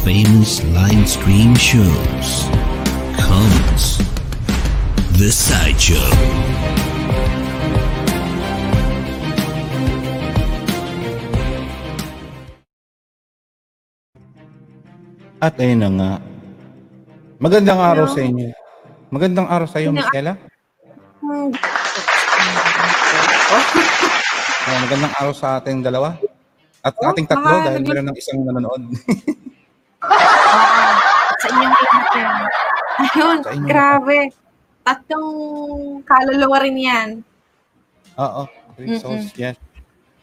Philippines line stream shows comes The Sideshow. At ayun na nga. Magandang araw sa inyo. Magandang araw sa iyo, Miss Ella. Uh, magandang araw sa ating dalawa. At Oh, ating tatlo dahil meron ng isang nanonood. Sa inyong lahat yan. Ayun, grabe. Tatlong kaluluwa rin yan. Oo. Three souls, yes.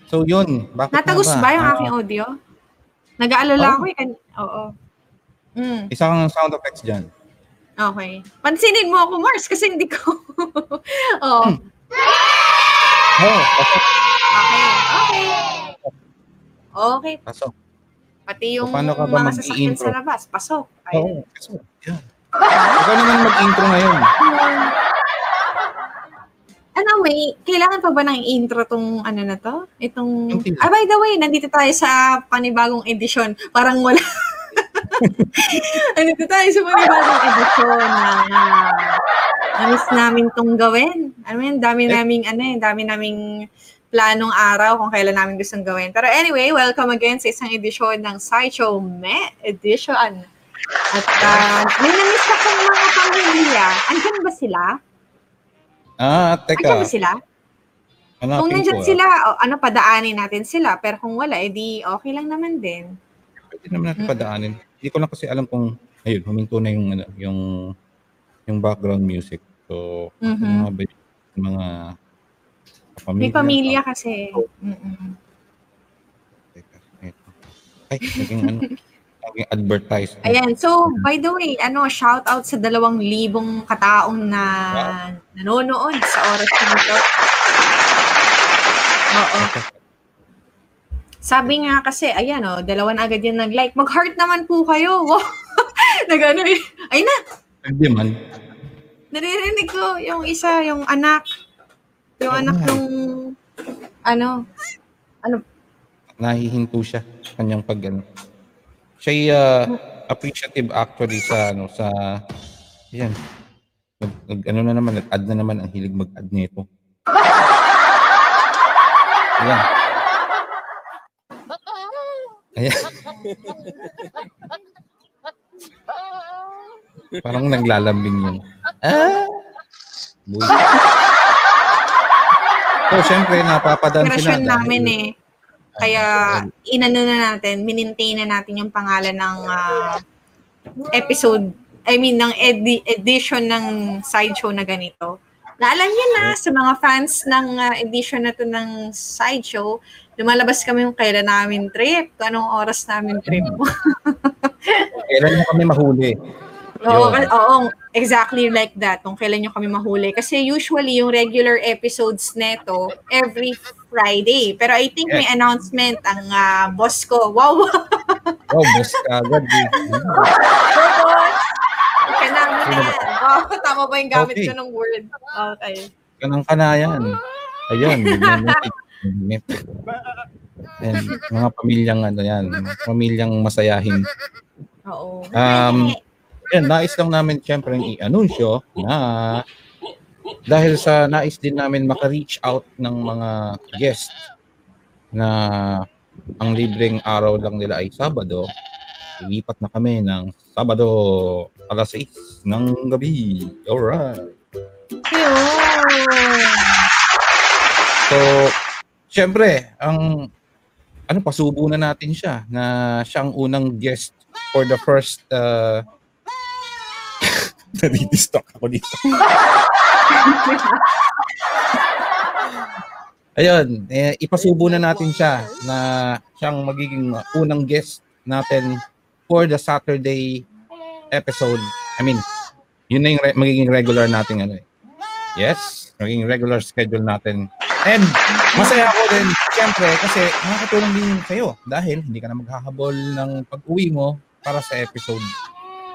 So yun, bakit Natagos nga ba yung Ah, aking audio? Nag-aalala Oo. ako eh. Oo. Mm, Isang sound effects dyan. okay. Pansinin mo ako, Mars, kasi hindi ko... Oo. Hmm. Oh, pasok. Okay. Okay. Okay. Pasok. Pati yung paano ka ba mga sasakyan mag-i-intro? sa labas. Pasok. Oo, Ayun. pasok. Yan. Ikaw naman mag-intro ngayon. Ano, may, kailangan pa ba ng intro tong ano na to? Itong, ah, by the way, nandito tayo sa panibagong edisyon. Parang wala. nandito tayo sa panibagong edisyon ng, namiss namin tong gawin. Ano yun, dami Eh. naming, ano yun, dami naming planong araw kung kailan namin gustong gawin. Pero anyway, welcome again sa isang edisyon ng Sideshow Me Edition. At uh, may namiss akong mga pamilya. Andyan ba sila? Ah, teka. ba sila? Hanapin Kung nandyan ko, ah. sila, o, ano, padaanin natin sila. Pero kung wala, edi okay lang naman din. Pwede naman natin padaanin. Hindi ko lang kasi alam kung, ayun, huminto na yung, ano, yung, yung background music. So, Mhm. yung mga, mga pamilya. May pamilya kasi. Mm-mm. Teka, ito. Ay, naging ano, naging advertisement. Ayan. So, by the way, ano, shout out sa dalawang libong kataong na nanonood sa oras na ito. Oo. Sabi nga kasi, ayan o, dalawa na agad yung nag-like. Mag-heart naman po kayo. Wow. Nag-ano eh. Ay na, Hindi man. naririnig ko yung isa, yung anak. Yung Oo anak nga nung, ano, Nahihinto siya sa kanyang pag ano. Siya uh, appreciative actually sa ano sa yan. Nag, nag- ano na naman, nag-add na naman ang hilig mag-add nito. Ayan. Ayan. Parang naglalambing yun. Ah! Boy. So, syempre, operasyon dahil- namin eh. Kaya, inano na natin, minintain na natin yung pangalan ng ah, episode, I mean, ng edi- edition ng sideshow na ganito. Naalam niyo na, sa mga fans ng ah, edition na to ng sideshow, lumalabas kami yung kailan namin trip, kung anong oras namin trip. Kailan mo kami mahuli? Oo, Yun. oo, exactly like that, kung kailan nyo kami mahuli. Kasi usually, yung regular episodes neto, every Friday. Pero I think may announcement ang ah, boss ko. Wow! Oh, boss ka agad. na mo na yan. Wow, tama ba yung gamit Okay. ko ng word? Okay. Kanang kanayan. Ayun. And mga pamilyang ano yan, pamilyang masayahin. Oo. Um, Yan, nais lang namin siyempre i-anunsyo na dahil sa nais din namin maka-reach out ng mga guest na ang libreng araw lang nila ay Sabado, ilipat na kami ng Sabado alas 6 ng gabi. Alright. Yun. So, syempre, ang ano pasubo na natin siya na siyang unang guest for the first uh, Nadidistock ako dito. Ayun, eh, ipasubo na natin siya na siyang magiging unang guest natin for the Saturday episode. I mean, yun na yung re- magiging regular natin ano eh. Yes, magiging regular schedule natin. And masaya ako din, siyempre, kasi makakatulong din sa'yo dahil hindi ka na maghahabol ng pag-uwi mo para sa episode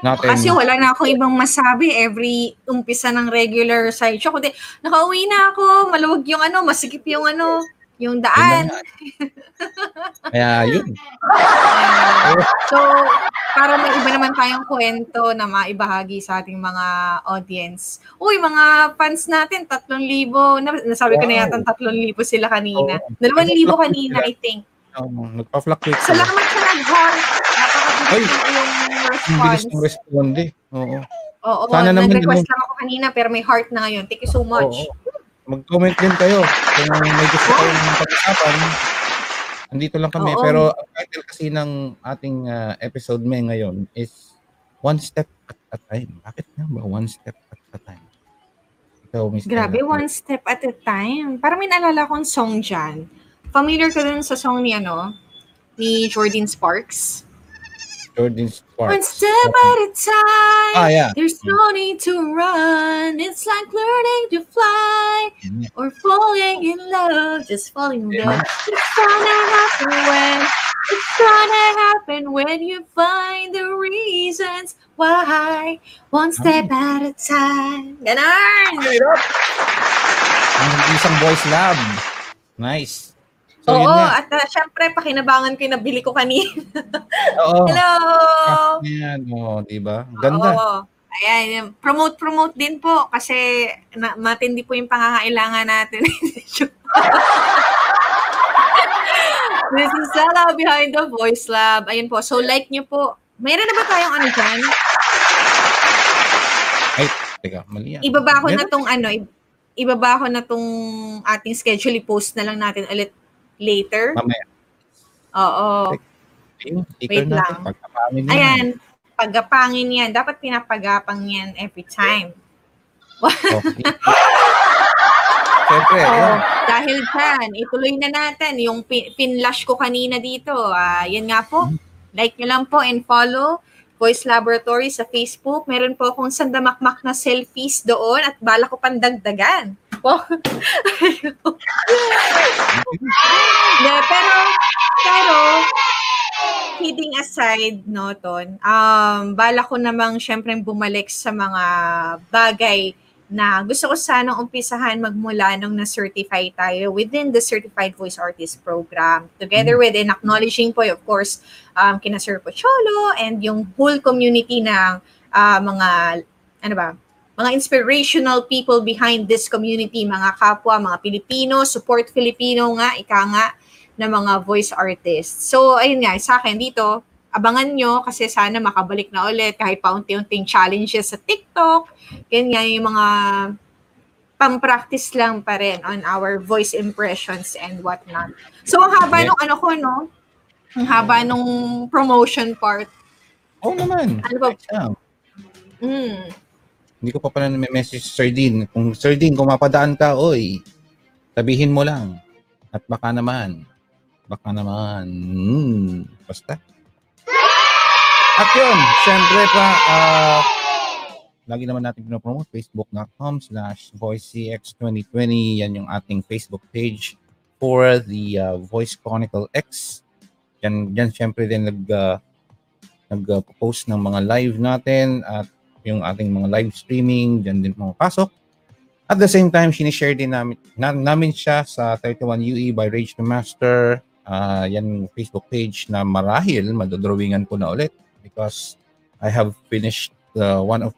natin. Kasi wala na akong ibang masabi every umpisa ng regular side show. Kundi, nakauwi na ako, maluwag yung ano, masikip yung ano, yung Yun daan. Kaya yun. So, para may iba naman tayong kwento na maibahagi sa ating mga audience. Uy, mga fans natin, 3,000. Na, nasabi ko na yata 3,000 sila kanina. Oo. 2,000 kanina, I think. Um, nagpa-fluctuate. Salamat sa nag-heart. Ay. Napakabilis iyong Ang bilis response. ng. Oo. Oo, Sana naman nag-request lang ako kanina pero may heart na ngayon. Thank you so much. Oo. Mag-comment din kayo kung may gusto kayong pag-usapan. Andito lang kami. Oo. Pero ang title kasi ng ating ah, episode may ngayon is One Step at a Time. Bakit nga ba One Step at a Time? Ikaw, Miss Grabe, one step at a time. Parang may naalala akong song dyan. Familiar ka dun sa song ni ano? Ni Jordan Sparks? Sparks. One step at a time. Ah, yeah. There's no need to run. It's like learning to fly Yeah. or falling in love. Just falling in love. It's gonna happen when it's gonna happen when you find the reasons why. One step at a time. Ganon! Ang isang voice lab. Nice. So, Oo, at uh, syempre, pakinabangan ko yung nabili ko kanina. Oo. Hello! Yan, oh, di ba? Ganda. Oo. Ayan, promote, promote din po kasi na, matindi po yung pangangailangan natin. This is Sala behind the voice lab. Ayun po. So, like nyo po. Mayroon na ba tayong ano dyan? Ay, teka, mali yan. Ibaba ko na tong ano, ibaba ko na tong ating schedule. I-post na lang natin ulit later. Mamaya. Oo. Sticker Wait natin, lang. pagkapamin na yan. Ayan, pagapangin yan. Dapat pinapagapang yan every time. Okay. Siyempre, Oo. yan. Dahil dyan, ituloy na natin yung pin- pinlash ko kanina dito. Ah, yan nga po. Like nyo lang po and follow Voice Laboratory sa Facebook. Meron po akong sandamakmak na selfies doon at bala ko pandagdagan. Wow. De, pero, pero, kidding aside, no, Ton, um, bala ko namang syempre bumalik sa mga bagay na gusto ko sanang umpisahan magmula nung na-certify tayo within the Certified Voice Artist Program. Together with and acknowledging po, of course, um, kina Sir Pocholo and yung whole community ng ah, mga, ano ba, mga inspirational people behind this community, mga kapwa, mga Pilipino, support Filipino nga, ika nga, na mga voice artists. So, ayun nga, sa akin dito, abangan nyo kasi sana makabalik na ulit kahit paunti-unting challenges sa TikTok. Yan nga yung mga pang-practice lang pa rin on our voice impressions and whatnot. So, ang haba Yeah. nung ano ko, no? Ang haba nung promotion part. Oo naman. Ano ba? Mm. Hindi ko pa pala na-message si Sir Dean. Kung Sir Dean, kung mapadaan ka, oy, sabihin mo lang. At baka naman, baka naman, hmm, basta. At yun, syempre pa, ah, lagi naman natin pinopromote, facebook.com slash voicecx2020. Yan yung ating Facebook page for the uh, Voice Chronicle X. Yan, yan syempre din nag, uh, nag-post ng mga live natin at yung ating mga live streaming, dyan din pumapasok. At the same time, sinishare din namin, na, namin siya sa 31UE by Rage the Master. Ah, yan Facebook page na marahil madodrawingan ko na ulit because I have finished uh, one of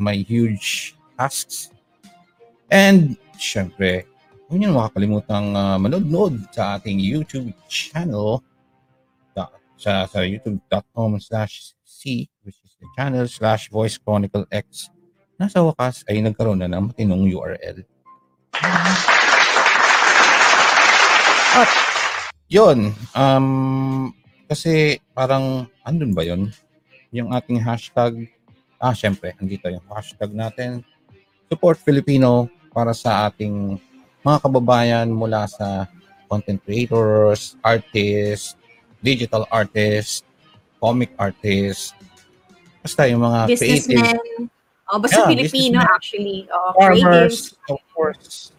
my huge tasks. And syempre, huwag niyo makakalimutang uh, manood sa ating YouTube channel sa, sa youtube.com slash C which is the channel slash voice chronicle X nasa wakas ay nagkaroon na ng matinong URL. At yun, um, kasi parang andun ba yun? Yung ating hashtag, ah syempre, andito yung hashtag natin, support Filipino para sa ating mga kababayan mula sa content creators, artists, digital artists, comic artists, basta yung mga creative Businessmen. Oh, basta Yeah, Filipino actually. Oh, farmers, of course.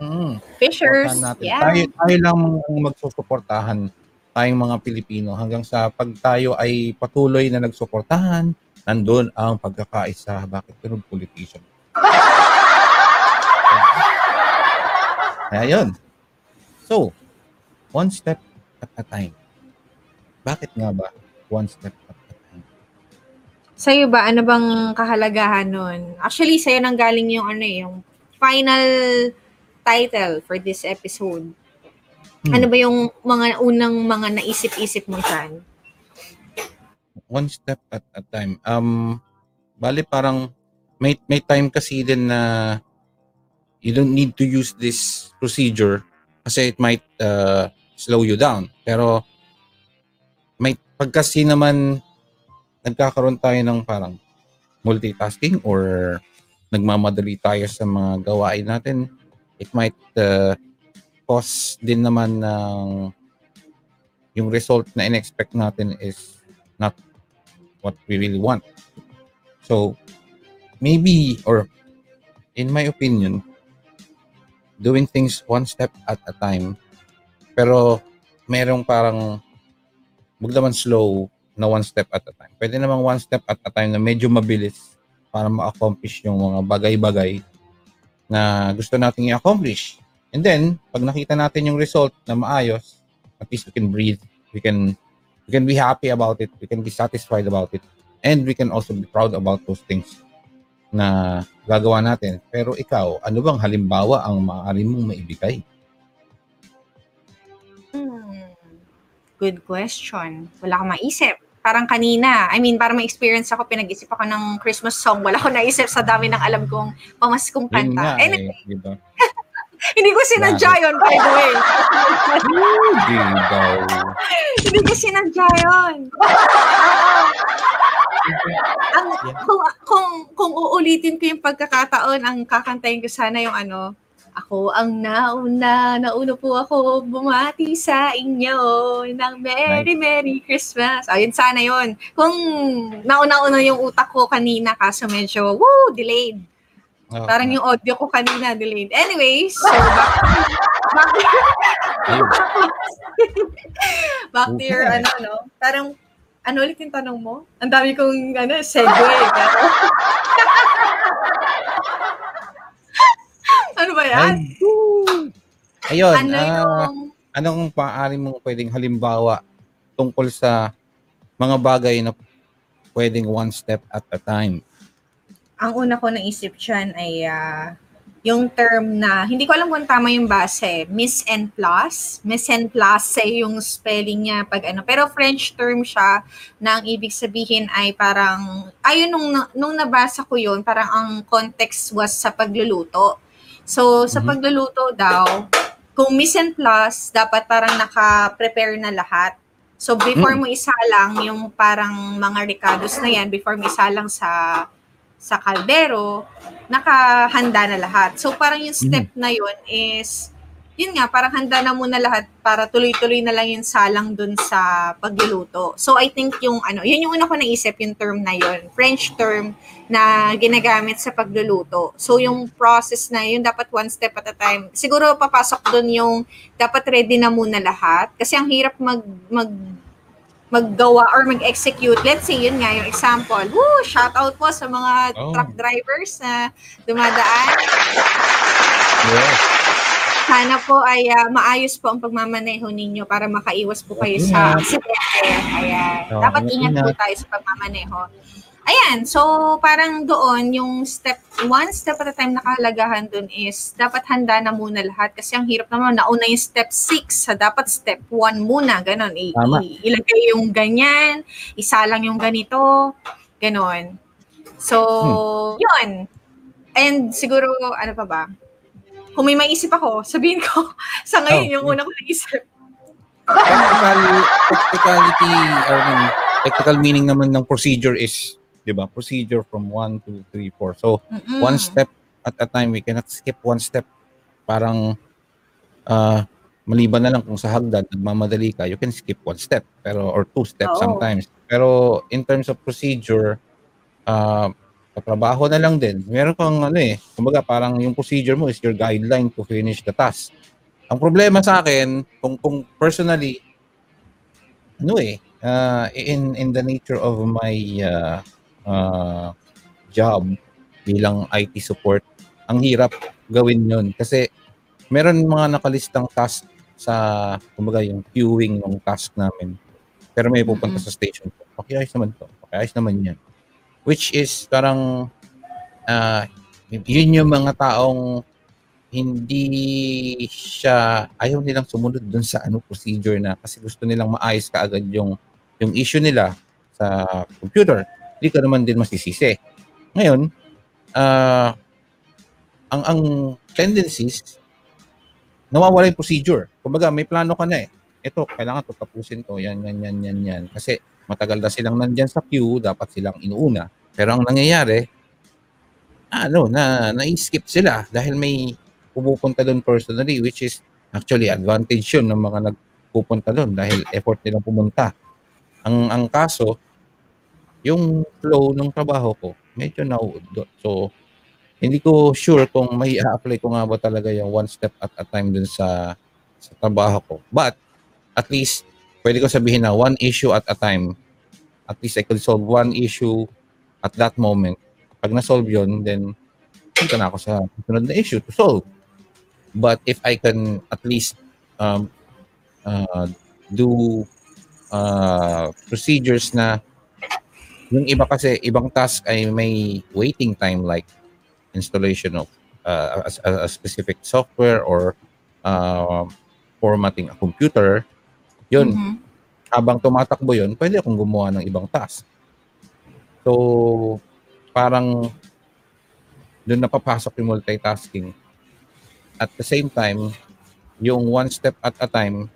Mm, fishers. Yeah. Tayo, tayo lang ang magsusuportahan tayong mga Pilipino hanggang sa pag tayo ay patuloy na nagsuportahan, nandun ang pagkakaisa. Bakit ganun politician? Kaya yun. So, one step at a time. Bakit nga ba one step at a time? Sa'yo ba, ano bang kahalagahan nun? Actually, sa'yo nang galing yung ano eh, yung final title for this episode. Hmm. Ano ba yung mga unang mga naisip-isip mo dyan? one step at a time. Um, bali parang may may time kasi din na you don't need to use this procedure kasi it might uh, slow you down. Pero may pagkasi naman nagkakaroon tayo ng parang multitasking or nagmamadali tayo sa mga gawain natin, it might uh, cause din naman ng yung result na in-expect natin is not what we really want. So, maybe, or in my opinion, doing things one step at a time, pero merong parang, wag naman slow na one step at a time. Pwede namang one step at a time na medyo mabilis para ma-accomplish yung mga bagay-bagay na gusto nating i-accomplish. And then, pag nakita natin yung result na maayos, at least we can breathe. We can we can be happy about it. We can be satisfied about it. And we can also be proud about those things na gagawa natin. Pero ikaw, ano bang halimbawa ang maaari mong maibigay? Good question. Wala akong maisip. Parang kanina, I mean, para may experience ako, pinag-isip ako ng Christmas song. Wala akong naisip sa dami ng alam kong pamaskong Yun kanta. nga Anyway, eh, di ba? hindi ko sinadya yun, by the way. Hindi ko sinadya yun. ang, kung, kung, kung uulitin ko yung pagkakataon, ang kakantayin ko sana yung ano, ako ang nauna, nauna po ako bumati sa inyo ng Merry Merry Christmas. Ayun, sana yun. Kung nauna-una yung utak ko kanina, kaso medyo, woo, delayed. Oh, Parang yung audio ko kanina delayed. Anyways, so back, back, ayun. back to your ano, no? Parang, ano ulit yung tanong mo? Ang dami kong, ano, segue. Ano ba yan? Ay! Ayun, ano yung... anong maaari mong pwedeng halimbawa tungkol sa mga bagay na pwedeng one step at a time? Ang una ko naisip dyan ay ah, yung term na, hindi ko alam kung tama yung base, miss and plus. Miss and plus eh, yung spelling niya pag ano. Pero French term siya na ang ibig sabihin ay parang, ayun nung, nung nabasa ko yun, parang ang context was sa pagluluto. So, sa Mhm. pagluluto daw, kung miss and plus, dapat parang naka-prepare na lahat. So, before Mm. mo isalang yung parang mga ricados na yan, before mo isalang sa sa kaldero, nakahanda na lahat. So, parang yung step na yun is, yun nga, parang handa na muna lahat para tuloy-tuloy na lang yung salang dun sa pagluluto. So, I think yung, ano, yun yung una ko naisip, yung term na yun. French term na ginagamit sa pagluluto. So, yung process na yun, dapat one step at a time. Siguro, papasok dun yung dapat ready na muna lahat. Kasi ang hirap mag, mag maggawa or mag-execute. Let's say, yun nga, yung example. Woo! Shout out po sa mga Oh. truck drivers na dumadaan. Yes. Sana po ay ah, maayos po ang pagmamaneho ninyo para makaiwas po kayo sa aksidente. Ayan. Dapat ingat, po tayo sa pagmamaneho. Ayan, so parang doon, yung step, one step at a time na kahalagahan doon is dapat handa na muna lahat kasi ang hirap naman, nauna yung step 6, sa dapat step 1 muna, ganon. I- ilagay yung ganyan, isalang yung ganito, ganon. So, yun. And siguro, ano pa ba? Kung may maisip ako, sabihin ko, sa ngayon, Oh, yung una ko naisip. Technical, technicality, or I mean, technical meaning naman ng procedure is, di ba, procedure from 1, 2, 3, 4. So, Mm-mm. one step at a time. We cannot skip one step. Parang uh, maliban na lang kung sa hagdan, nagmamadali ka, you can skip one step pero or two steps Oo. sometimes. Pero in terms of procedure, uh, trabaho na lang din. Meron kang ano eh, kumbaga parang yung procedure mo is your guideline to finish the task. Ang problema sa akin, kung, kung personally, ano eh, uh, in, in the nature of my uh, uh, job, bilang IT support, ang hirap gawin yun. Kasi meron mga nakalistang task sa, kumbaga yung queuing ng task namin. Pero may pupunta Mhm. sa station. Pakiayos naman to. Pakiayos naman yan. Which is parang ah, yun yung mga taong hindi siya ayaw nilang sumunod dun sa ano procedure na kasi gusto nilang maayos kaagad yung yung issue nila sa computer. Hindi ka naman din masisisi. Ngayon, ah ang ang tendencies nawawala yung procedure. Kumbaga, may plano ka na eh. Ito, kailangan to tapusin to. Yan, yan, yan, yan, yan. Kasi matagal na silang nandyan sa queue, dapat silang inuuna. Pero ang nangyayari, ano, na na-skip sila dahil may pumupunta doon personally, which is actually advantage yun ng mga nagpupunta doon dahil effort nilang pumunta. Ang ang kaso, yung flow ng trabaho ko, medyo nauudot. So, hindi ko sure kung may apply ko nga ba talaga yung one step at a time dun sa sa trabaho ko. But at least pwede ko sabihin na one issue at a time. At least I could solve one issue at that moment. Pag na-solve yun, then punta na ako sa sunod na issue to solve. But if I can at least um, uh, do uh, procedures na yung iba kasi, ibang task ay may waiting time like installation of uh, a, a- specific software or uh, formatting a computer, yun, Mhm. habang tumatakbo yun, pwede akong gumawa ng ibang task. So, parang doon napapasok yung multitasking. At the same time, yung one step at a time,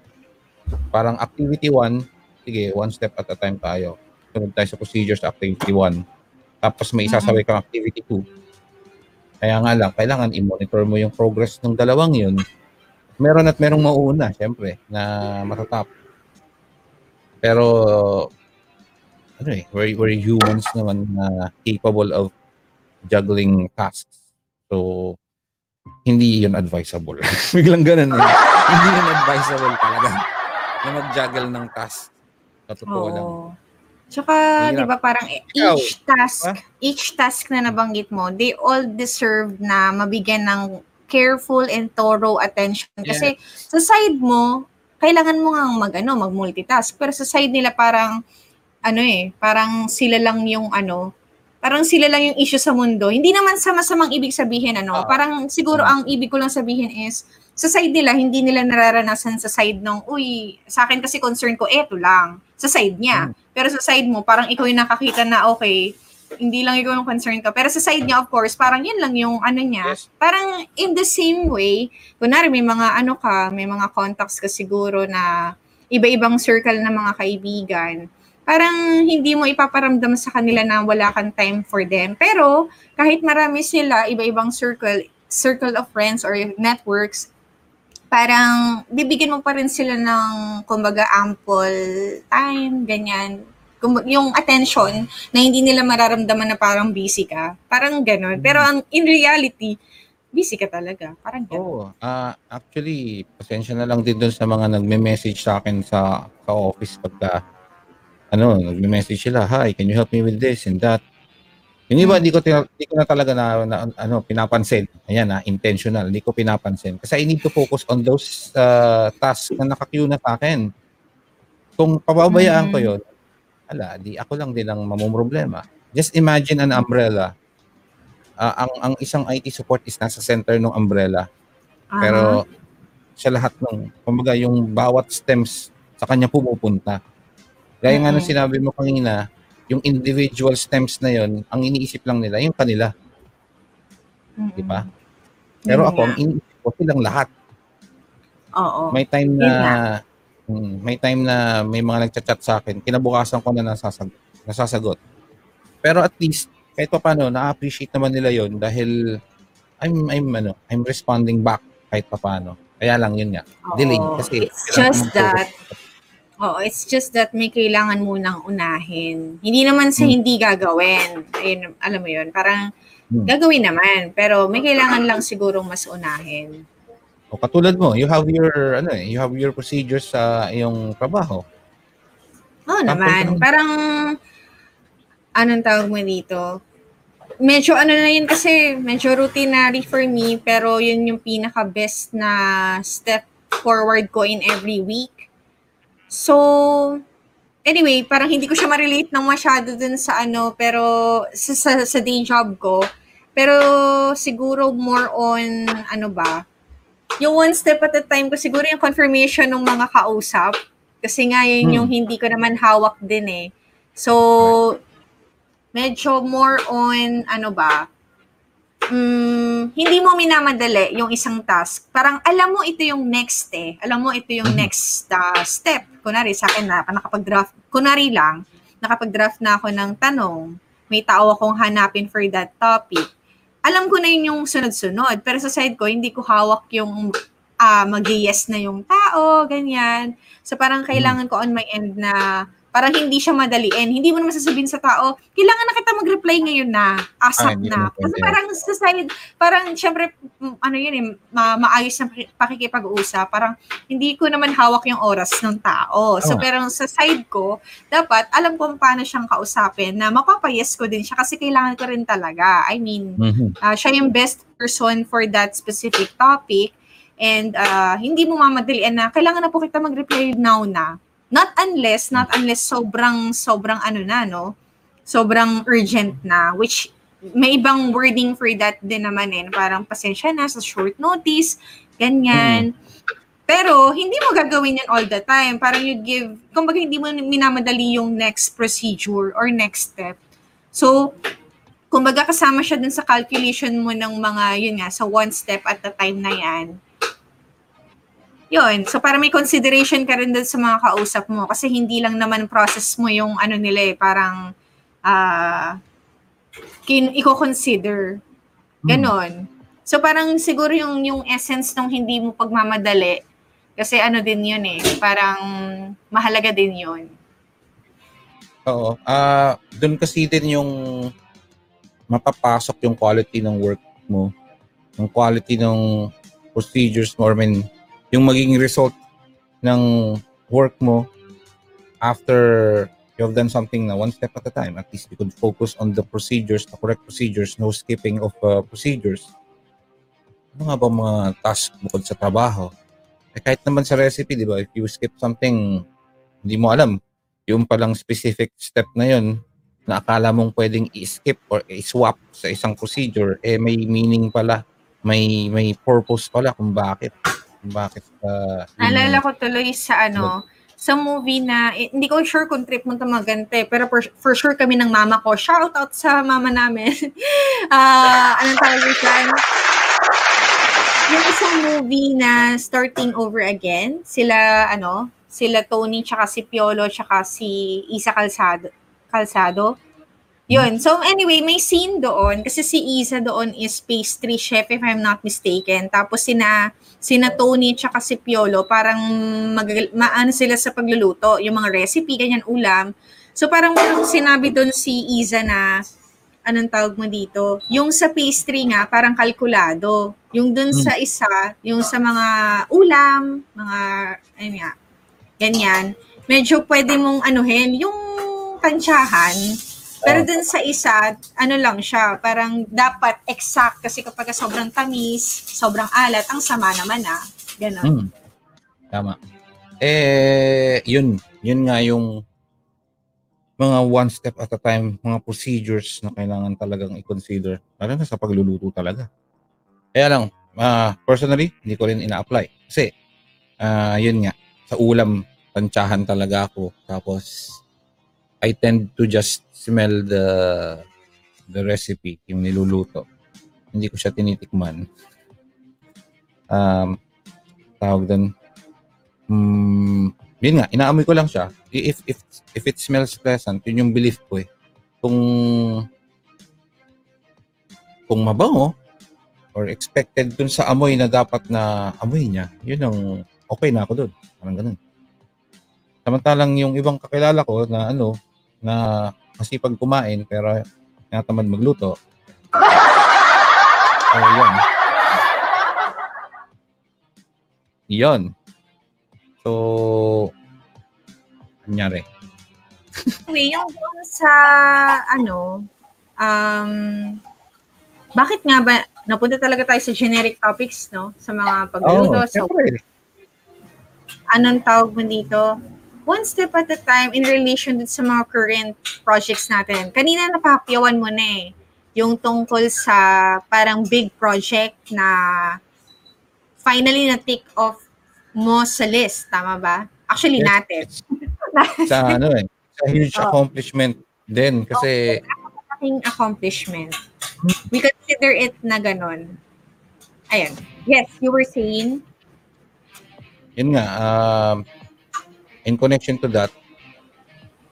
parang activity one, sige, one step at a time tayo. Sunod tayo sa procedures activity one. Tapos may isasabay kang activity two. Kaya nga lang, kailangan i-monitor mo yung progress ng dalawang yun. Meron at merong mauuna, syempre, na matatap. Pero, ano eh, we're, we're humans naman na capable of juggling tasks. So, hindi yun advisable. Biglang ganun eh. hindi yun advisable talaga na mag-juggle ng task. Sa totoo lang. Tsaka, di ba parang Ikaw, each task, ha? each task na nabanggit mo, they all deserve na mabigyan ng careful and thorough attention. Kasi sa side mo, kailangan mo nga mag, ano, mag-multitask. Pero sa side nila parang, ano eh, parang sila lang yung ano, parang sila lang yung issue sa mundo. Hindi naman sa masamang ibig sabihin, ano, Ah. parang siguro ang ibig ko lang sabihin is, sa side nila, hindi nila nararanasan sa side ng, uy, sa akin kasi concern ko, eto lang. Sa side niya. Pero sa side mo, parang ikaw yung nakakita na, okay, hindi lang ikaw yung concern ka. Pero sa side niya, of course, parang yun lang yung ano niya. Yes. Parang in the same way, kunwari may mga ano ka, may mga contacts ka siguro na iba-ibang circle ng mga kaibigan. Parang hindi mo ipaparamdam sa kanila na wala kang time for them. Pero kahit marami sila, iba-ibang circle, circle of friends or networks, parang bibigyan mo pa rin sila ng, kumbaga, ample time, ganyan. Yung attention na hindi nila mararamdaman na parang busy ka. Parang ganon. Pero ang in reality, busy ka talaga. Parang ganon. Oo. ah actually, pasensya na lang din doon sa mga nagme-message sa akin sa, sa office pagka ano, nagme-message sila, "Hi, can you help me with this and that?" Yung iba, hindi ko, tina- hindi ko na talaga na, na- ano, pinapansin. Ayan na, intentional. Hindi ko pinapansin. Kasi I need to focus on those uh, tasks na naka-queue na sa akin. Kung pababayaan ko Mhm. yun, ala, di ako lang din ang mamumroblema. Just imagine an umbrella. Ah, ang ang isang IT support is nasa center ng umbrella. Aha. Pero sa lahat ng, kumbaga yung bawat stems sa kanya pumupunta. Gaya nga nung sinabi mo kanina, yung individual stems na yon ang iniisip lang nila, yung kanila, Mm-mm. di ba? Pero Yun ako, ang iniisip ko silang lahat. Oo. May time na, nga. Mm, may time na may mga nagchat-chat sa akin, kinabukasan ko na nasasag, nasasagot. Pero at least, kahit pa paano, na-appreciate naman nila yon dahil I'm, I'm, ano, I'm responding back kahit pa paano. Kaya lang yun nga. Oo. Delay kasi It's just that, Oo, it's just that may kailangan munang unahin. Hindi naman sa Hmm. hindi gagawin. Ayun, alam mo yun, parang Hmm. gagawin naman, pero may kailangan lang sigurong mas unahin. O katulad mo, you have your ano eh, you have your procedures sa iyong trabaho. Oo naman. Parang, anong tawag mo dito? Medyo ano na yun kasi, medyo routinary for me, pero yun yung pinaka-best na step forward ko in every week. So, anyway, parang hindi ko siya ma-relate ng masyado dun sa ano, pero sa, sa, sa day job ko. Pero siguro more on, ano ba, yung one step at a time ko, siguro yung confirmation ng mga kausap. Kasi nga yun Hmm. yung hindi ko naman hawak din eh. So, medyo more on, ano ba, mm, hindi mo minamadali yung isang task. Parang alam mo ito yung next eh. Alam mo ito yung Mhm. next uh, step. Kunwari sa akin na nakapag-draft, kunwari lang, nakapag-draft na ako ng tanong, may tao akong hanapin for that topic. Alam ko na yun yung sunod-sunod. Pero sa side ko, hindi ko hawak yung ah mag-yes na yung tao, ganyan. So parang kailangan ko on my end na parang hindi siya madaliin. Hindi mo naman sasabihin sa tao, kailangan na kita mag-reply ngayon na, Ah, asap hindi na. Kasi parang sa side, parang syempre, mm, ano yun eh, ma- maayos na paki- pakikipag-usap. Parang hindi ko naman hawak yung oras ng tao. So Tama. pero sa side ko, dapat alam ko paano siyang kausapin na mapapayes ko din siya kasi kailangan ko rin talaga. I mean, Mhm. Ah, siya yung best person for that specific topic and ah, hindi mo mamadalian na kailangan na po kita mag-reply now na. Not unless, not unless sobrang, sobrang ano na, no? Sobrang urgent na, which may ibang wording for that din naman eh. Parang pasensya na sa short notice, ganyan. Pero, hindi mo gagawin yan all the time. Parang you give, kumbaga hindi mo minamadali yung next procedure or next step. So, kumbaga kasama siya dun sa calculation mo ng mga, yun nga, sa one step at a time na yan. Yun. So, para may consideration ka rin dun sa mga kausap mo. Kasi hindi lang naman process mo yung ano nila eh, parang, ah, kin i-consider. Ganon. So, parang siguro yung, yung essence ng hindi mo pagmamadali, kasi ano din yun eh, parang mahalaga din yun. Oo. Ah, doon kasi din yung mapapasok yung quality ng work mo, yung quality ng procedures mo, or I mean, yung magiging result ng work mo after you have done something na one step at a time. At least you could focus on the procedures, the correct procedures, no skipping of uh, procedures. Ano nga ba mga task bukod sa trabaho? Eh, kahit naman sa recipe, di ba? If you skip something, hindi mo alam yung palang specific step na yun na akala mong pwedeng i-skip or i-swap sa isang procedure, eh may meaning pala, may may purpose pala kung bakit. Kung bakit uh, yun Naalala ko tuloy sa ano, sa movie na, eh, hindi ko sure kung trip mo magante, pero for, for sure kami ng mama ko. Shout out sa mama namin. Ah, anong tawag yun? Yung isang movie na Starting Over Again, sila, ano, sila Tony, tsaka si Piolo, tsaka si Isa Calzado. Calzado. Yun. So anyway, may scene doon kasi si Isa doon is pastry chef if I'm not mistaken. Tapos sina sina Tony tsaka si Piolo parang mag, maano sila sa pagluluto, yung mga recipe, ganyan ulam. So parang merong sinabi doon si Isa na anong tawag mo dito? Yung sa pastry nga, parang kalkulado. Yung doon sa isa, yung sa mga ulam, mga, ayun nga, ganyan, medyo pwede mong anuhin, yung tansyahan, pero Oh. dun sa isa, ano lang siya, parang dapat exact kasi kapag sobrang tamis, sobrang alat, ang sama naman ah. Ganon. Hmm. Tama. Eh, yun. Yun nga yung mga one step at a time, mga procedures na kailangan talagang i-consider. Lalo na sa pagluluto talaga. Kaya lang, ah, personally, hindi ko rin ina-apply. Kasi, ah, yun nga, sa ulam, tansyahan talaga ako. Tapos, I tend to just smell the the recipe, yung niluluto. Hindi ko siya tinitikman. Um, tawag doon, mm, yun nga, inaamoy ko lang siya. If, if, if it smells pleasant, yun yung belief ko eh. Kung, kung mabango, or expected dun sa amoy na dapat na amoy niya, yun ang okay na ako dun. Parang ganun. Samantalang yung ibang kakilala ko na ano, na masipag kumain pero tinatamad magluto. Oh, yun. Yun. So, nangyari. Anyway, yung sa, ano, um, bakit nga ba, napunta talaga tayo sa generic topics, no? Sa mga pagluluto, Oh, syempre. anong tawag mo dito? One step at a time in relation dun sa mga current projects natin. Kanina napapyawan mo na eh, yung tungkol sa parang big project na finally na take off mo sa list, tama ba? Actually, Yes. natin. Sa ano eh, sa huge Oh. accomplishment din kasi Aking accomplishment. We consider it na ganun. Ayan. Yes, you were saying? yun nga, um, in connection to that,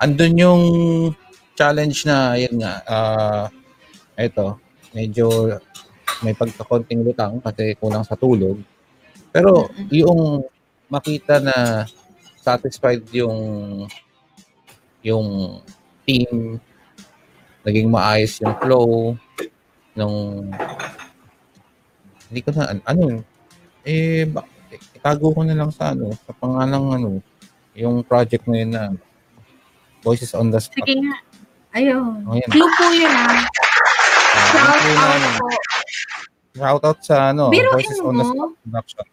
andun yung challenge na, yun nga, uh, eto, medyo may pagkakonting lutang kasi kulang sa tulog. Pero yung makita na satisfied yung yung team, naging maayos yung flow, nung hindi ko na, ano, eh, ba, itago ko na lang sa ano, sa pangalang ano, yung project na yun na Voices on the Spot. Sige nga. Ayun. Oh. Clue po yun ah. Ah, Shout yun out po. Shout out sa ano, Biruin Voices on the mo. Spot production.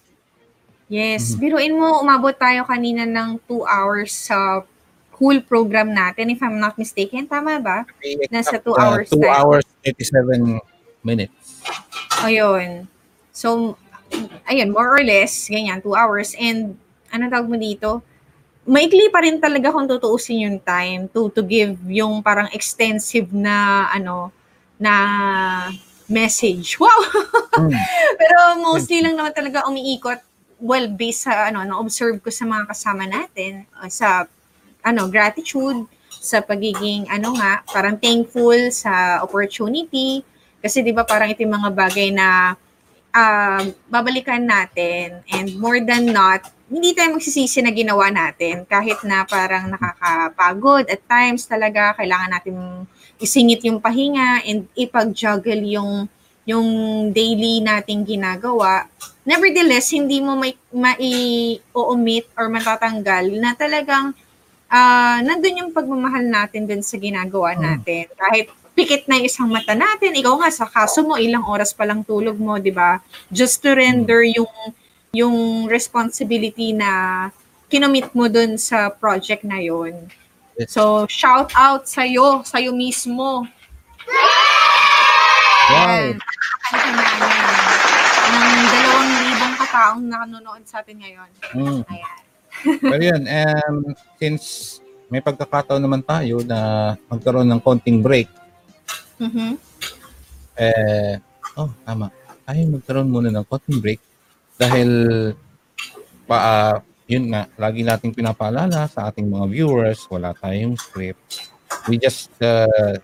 Yes. Mhm. Biruin mo, umabot tayo kanina ng two hours sa whole program natin, if I'm not mistaken. Tama ba? Nasa two Uh, hours two tayo. hours, 87 minutes. Ayun. So, ayun, more or less, ganyan, two hours. And, ano tawag mo dito? Maikli pa rin talaga kung tutuusin yung time to to give yung parang extensive na, ano, na message. Wow! Mm. Pero mostly lang naman talaga umiikot well based sa ano na-observe ko sa mga kasama natin uh, sa ano gratitude sa pagiging ano nga parang thankful sa opportunity kasi 'di ba parang ito yung mga bagay na um, babalikan natin and more than not hindi tayo magsisisi na ginawa natin kahit na parang nakakapagod at times talaga kailangan natin isingit yung pahinga and ipag-juggle yung yung daily nating ginagawa, nevertheless, hindi mo may mai-omit or matatanggal na talagang ah nandun yung pagmamahal natin dun sa ginagawa Mm. natin. Kahit pikit na yung isang mata natin, ikaw nga sa kaso mo, ilang oras pa lang tulog mo, di ba? Just to render yung yung responsibility na kinomit mo dun sa project na yon. So, shout out sa'yo, sa'yo mismo. Wow. Ng dalawang libong kataong nanonood sa atin ngayon. Mm. Ayan. Pero yun, um, since may pagkakataon naman tayo na magkaroon ng konting break, Mhm. eh, oh, tama. Tayo magkaroon muna ng konting break dahil pa, ah, yun nga, lagi nating pinapaalala sa ating mga viewers, wala tayong script. We just uh,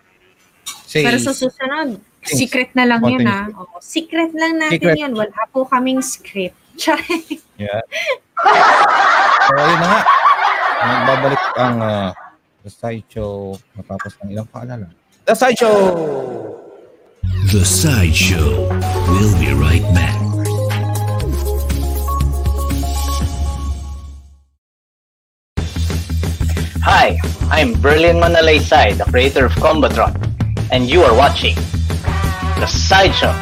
say, Pero sa susunod, Things. secret na lang yun Konting ah. Oo, secret lang natin Secret. yun. Wala po kaming script. Yeah. so, yun na nga. Magbabalik ang uh, The Sideshow matapos ng ilang paalala. The Sideshow! The Sideshow. We'll be right back. Hi, I'm Berlin Manalaysay, the creator of Combatron, and you are watching The Sideshow.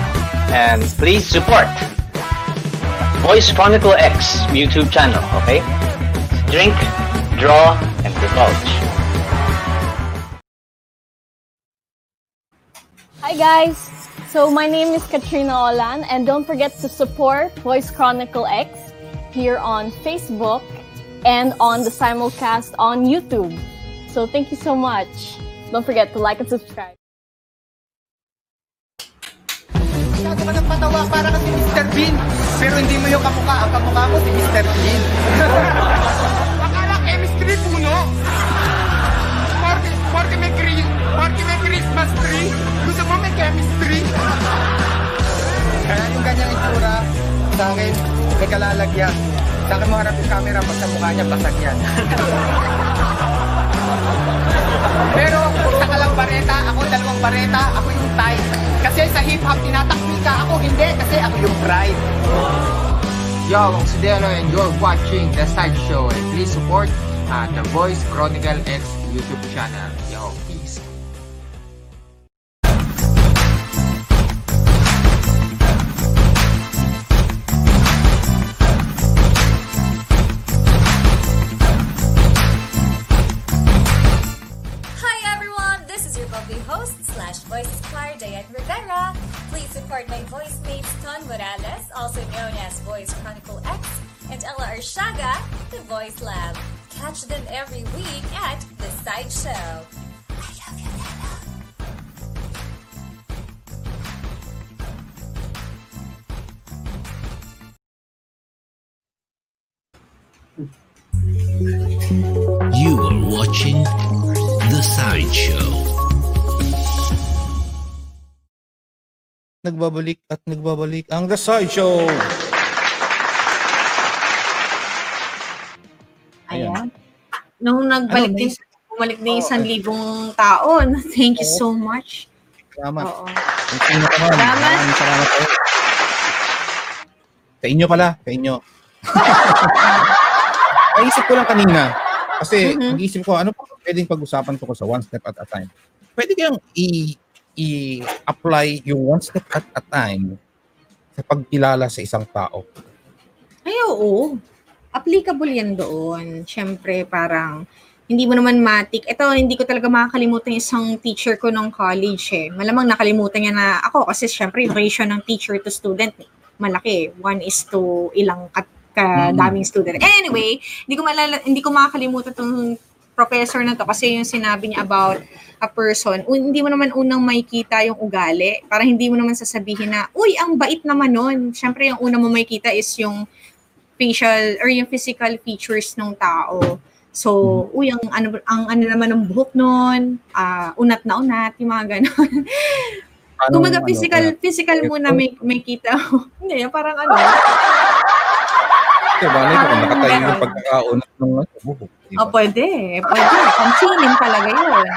And please support Voice Chronicle X YouTube channel, okay? Drink, draw, and divulge. Hi guys! So my name is Katrina Olan and don't forget to support Voice Chronicle X here on Facebook and on the simulcast on YouTube. So thank you so much. Don't forget to like and subscribe. Masyado ka para Mr. Bean. Pero hindi mo yung. Ang mo si Mr. Bean. Puno. Cri- party may Christmas tree. Gusto mo may chemistry. Kaya yung ganyang itsura, sa akin, may kalalagyan. Sa akin mo harap yung camera pag sa mukha niya, basag yan. Pero kung sa kalang bareta, ako dalawang bareta, ako yung type. Kasi sa hip-hop tinatakpi ka, ako hindi kasi ako yung pride. Yo, Sudelo and you're watching The Side Show. And please support uh, The Voice Chronicle X YouTube channel. Yo, Nagbabalik at nagbabalik ang The Side Show. Ayan. Nung nagbalik Ano, din, bumalik din isang libong tao. no? Thank you so much. Salamat. Oo. Salamat. Salamat kayo. Sa inyo pala. Sa inyo. Naisip ko lang kanina. Kasi Mhm. nag-iisip ko, ano pa pwedeng pag-usapan ko sa one step at a time? Pwede kayang i- i-apply yung one step at a time sa pagkilala sa isang tao. Ay, oo. Applicable yan doon. Siyempre, parang hindi mo naman matik. Ito, hindi ko talaga makakalimutan yung isang teacher ko nung college eh. Malamang nakalimutan niya na ako kasi siyempre yung ratio ng teacher to student eh, malaki. One is to ilang kat kadaming student. Anyway, hindi ko malala, hindi ko makakalimutan tong professor na to kasi yung sinabi niya about a person, un- hindi mo naman unang makikita yung ugali. Para hindi mo naman sasabihin na, uy, ang bait naman nun. Siyempre, yung una mo makikita is yung facial or yung physical features ng tao. So, uy, ang ano, ang ano naman ng buhok nun, ah, unat na unat, yung mga ganon. Ano, physical, kaya- physical muna may, may kita. Hindi, parang ano. Kasi bali ko kung nakatayo yung pagkakaunat ng ano. Diba? Oh, pwede. Pwede. Pansinin talaga yun.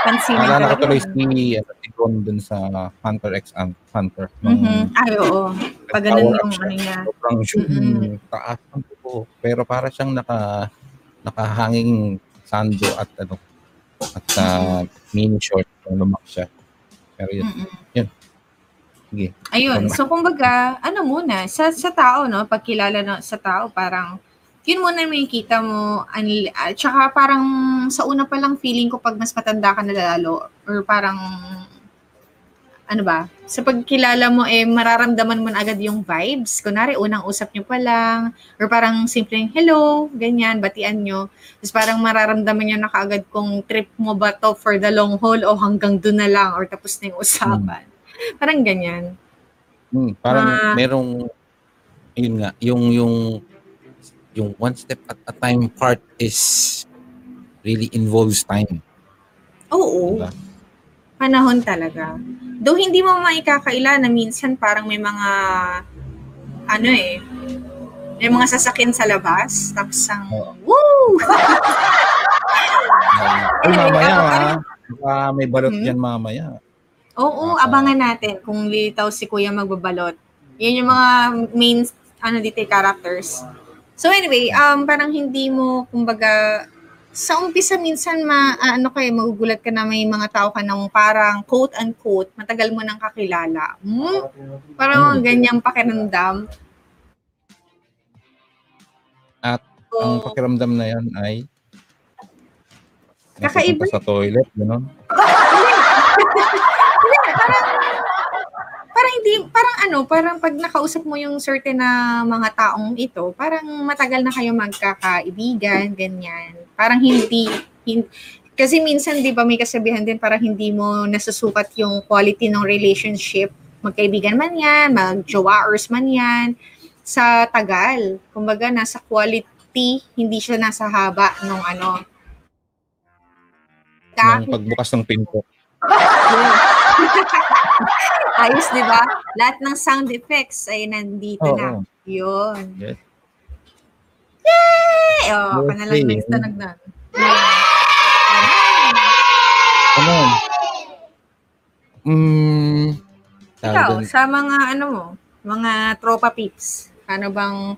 Pansinin Naalala ko talaga yun. si, ano, si Gon dun sa Hunter x Hunter. nung Mhm. Ay, oo. Pag ganun yung ano niya. Sobrang Mm-mm. taas ng buhok. Pero para siyang naka, nakahanging sando at ano, at uh, mini short lumak siya. Pero yun, Mm-mm. Sige. Ayun. So, kumbaga, ano muna, sa, sa tao, no, pagkilala no, sa tao, parang, yun muna may kita mo, anil, at saka parang sa una pa lang feeling ko pag mas matanda ka na lalo, or parang, ano ba, sa pagkilala mo, eh, mararamdaman mo na agad yung vibes. Kunwari, unang usap nyo pa lang, or parang simpleng, hello, ganyan, batian nyo. Tapos parang mararamdaman nyo na kaagad kung trip mo ba to for the long haul o hanggang doon na lang, or tapos na yung usapan. Parang ganyan. Hmm, parang Ah. merong, yun nga, yung, yung, yung one step at a time part is really involves time. Oo. Diba? Panahon talaga. Though hindi mo maikakaila na minsan parang may mga ano eh, may mga sasakyan sa labas, tapos ang, Oo. woo! Ay, mamaya ha. Baka may balot Hmm? yan mamaya. Oo, Ah. abangan natin kung lilitaw si Kuya magbabalot. Yan yung mga main, ano dito, characters. So anyway, um, parang hindi mo, kumbaga, sa umpisa minsan ma, ano kayo, magugulat ka na may mga tao ka ng parang quote-unquote, matagal mo nang kakilala. Hmm? Parang Hmm. ganyang pakiramdam. At So, Ang pakiramdam na yan ay Kakaiba. sa toilet, gano'n. parang hindi, parang ano, parang pag nakausap mo yung certain na mga taong ito, parang matagal na kayo magkakaibigan, ganyan. Parang hindi, hin- kasi minsan, di ba, may kasabihan din, parang hindi mo nasusukat yung quality ng relationship. Magkaibigan man yan, mag-jowaers man yan, sa tagal. Kumbaga, nasa quality, hindi siya nasa haba nung ano. Yung pagbukas ng pinto. Ayos, di ba? Lahat ng sound effects ay nandito Oo. na. Yun. Yes. Yay! Oh, Yes, ka na lang eh. next na nagnan. Ano? Mm, Ikaw, sa mga ano mo, mga tropa peeps, ano bang,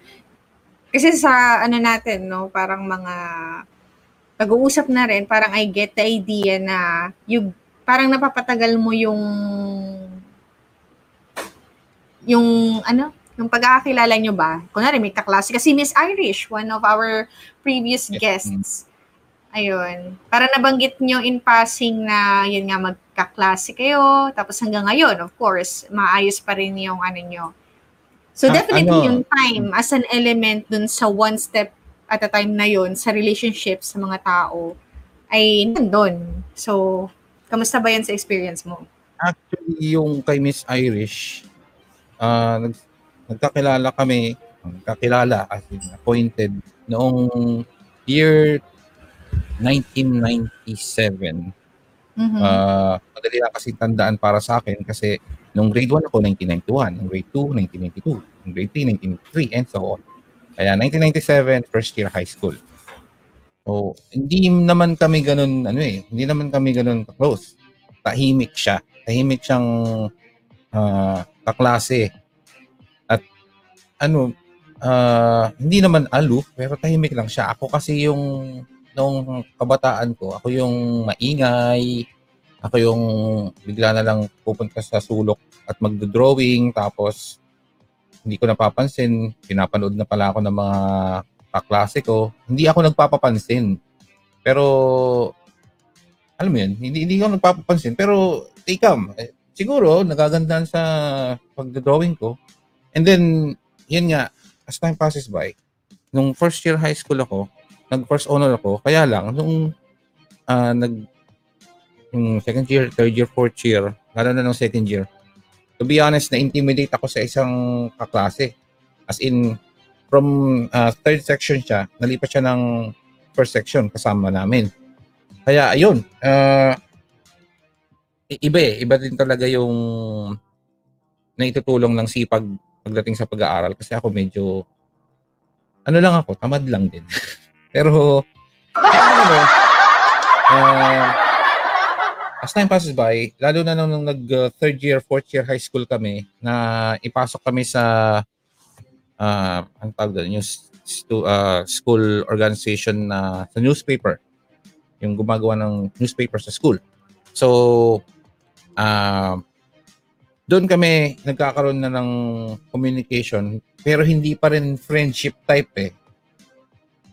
kasi sa ano natin, no, parang mga, pag-uusap na rin, parang I get the idea na, you, parang napapatagal mo yung, yung, ano, yung pagkakakilala nyo ba? Kunwari, may kaklase. Kasi Miss Irish, one of our previous guests, Ayun. Para nabanggit nyo in passing na yun nga magkaklase kayo, tapos hanggang ngayon, of course, maayos pa rin yung ano nyo. So Ah, definitely ano? yung time as an element dun sa one step at a time na yun sa relationship sa mga tao ay nandun. So, kamusta ba yan sa experience mo? Actually, yung kay Miss Irish, ah nag, nagkakilala kami, nagkakilala as in appointed noong year 1997. Mhm. Ah, madali lang kasi tandaan para sa akin kasi nung grade 1 ako 1991, nung grade 2 1992, nung grade 3 1993 and so on. Kaya 1997 first year high school. So, hindi naman kami ganun ano eh, hindi naman kami ganun close. Tahimik siya. Tahimik siyang ah, kaklase. At ano, ah, hindi naman aloof pero tahimik lang siya. Ako kasi yung nung kabataan ko, ako yung maingay, ako yung bigla na lang pupunta sa sulok at magdo-drawing, tapos hindi ko napapansin, pinapanood na pala ako ng mga kaklase ko. Hindi ako nagpapapansin. Pero, alam mo yun, hindi, hindi ako nagpapapansin. Pero, tikam, eh, siguro, nagagandahan sa pagdo-drawing ko. And then, yun nga, as time passes by, nung first year high school ako, nag first honor ako, kaya lang, nung ah, nag yung second year, third year, fourth year, lalo na nung second year, to be honest, na-intimidate ako sa isang kaklase. As in, from ah, third section siya, nalipat siya ng first section kasama namin. Kaya, ayun, i- iba eh, iba din talaga yung naitutulong ng sipag pagdating sa pag-aaral kasi ako medyo ano lang ako, tamad lang din. Pero, ano mo, uh, as time passes by, lalo na nung, nung nag uh, third year, fourth year high school kami, na ipasok kami sa, uh, ang tawag doon, yung stu- uh, school organization na sa newspaper. Yung gumagawa ng newspaper sa school. So, uh, doon kami nagkakaroon na ng communication pero hindi pa rin friendship type eh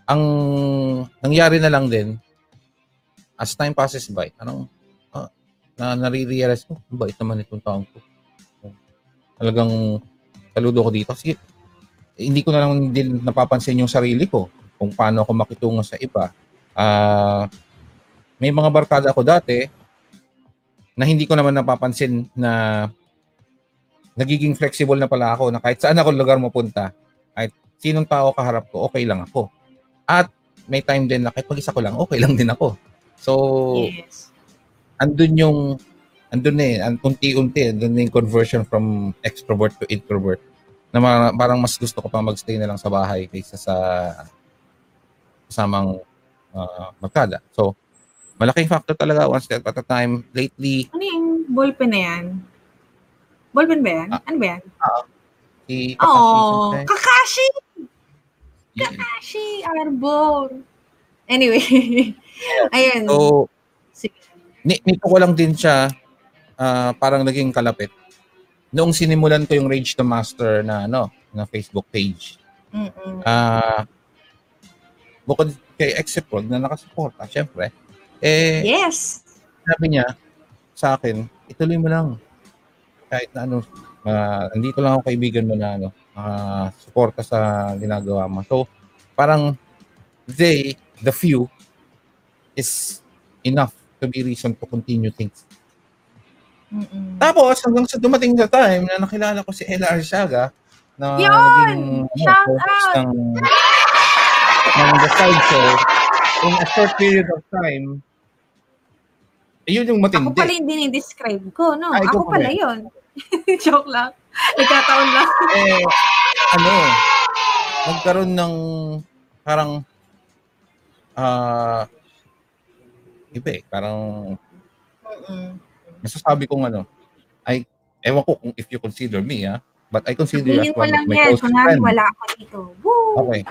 ang nangyari na lang din as time passes by, anong ah, na nare-realize ko, ang bait naman itong taong ko. Talagang saludo ko dito kasi eh, hindi ko na lang din napapansin yung sarili ko kung paano ako makitungo sa iba. Ah, may mga barkada ako dati na hindi ko naman napapansin na nagiging flexible na pala ako na kahit saan ako lugar mapunta, kahit sinong tao kaharap ko, okay lang ako. At may time din na kahit mag-isa ko lang, okay lang din ako. So, Yes. andun yung, andun eh, an- unti-unti, andun na yung conversion from extrovert to introvert. Na ma- parang mas gusto ko pa magstay na lang sa bahay kaysa sa kasamang uh, magkada. So, malaking factor talaga one step at a time. Lately, Ano yung ballpen na yan? Ballpen ba yan? Ah. Ano ba yan? si Oh, Kakashi, Kakashi! yeah. Kakashi Arbor. Anyway. Ayun. So, Sige. ni- nito ko lang din siya ah, parang naging kalapit. Noong sinimulan ko yung Rage to Master na ano, na Facebook page. Mm-mm. Ah, bukod kay Exeprod na nakasuporta, syempre, eh, Yes. sabi niya sa akin, ituloy mo lang. Kahit na ano, ah, nandito lang ako kaibigan mo na ano, ah, suporta sa ginagawa mo. So, parang they, the few, is enough to be reason to continue things. Mm-mm. Tapos, hanggang sa dumating sa time na nakilala ko si Ella Arsiaga, na Yun! naging ano, Shout out! ng, ng The Side Show in a short period of time, yun yung Ako matindi. pala yung dinidescribe ko, no? Ah, ikaw Ako pala yun. Joke lang. Nagkataon lang. eh, ano, nagkaroon ng parang ah iba eh, parang Mm-mm. masasabi kong ano, ay, ewan ko kung if you consider me, ah, but I consider you Sabihin as mo one of my yan. closest friends. wala ako dito. Woo! Okay.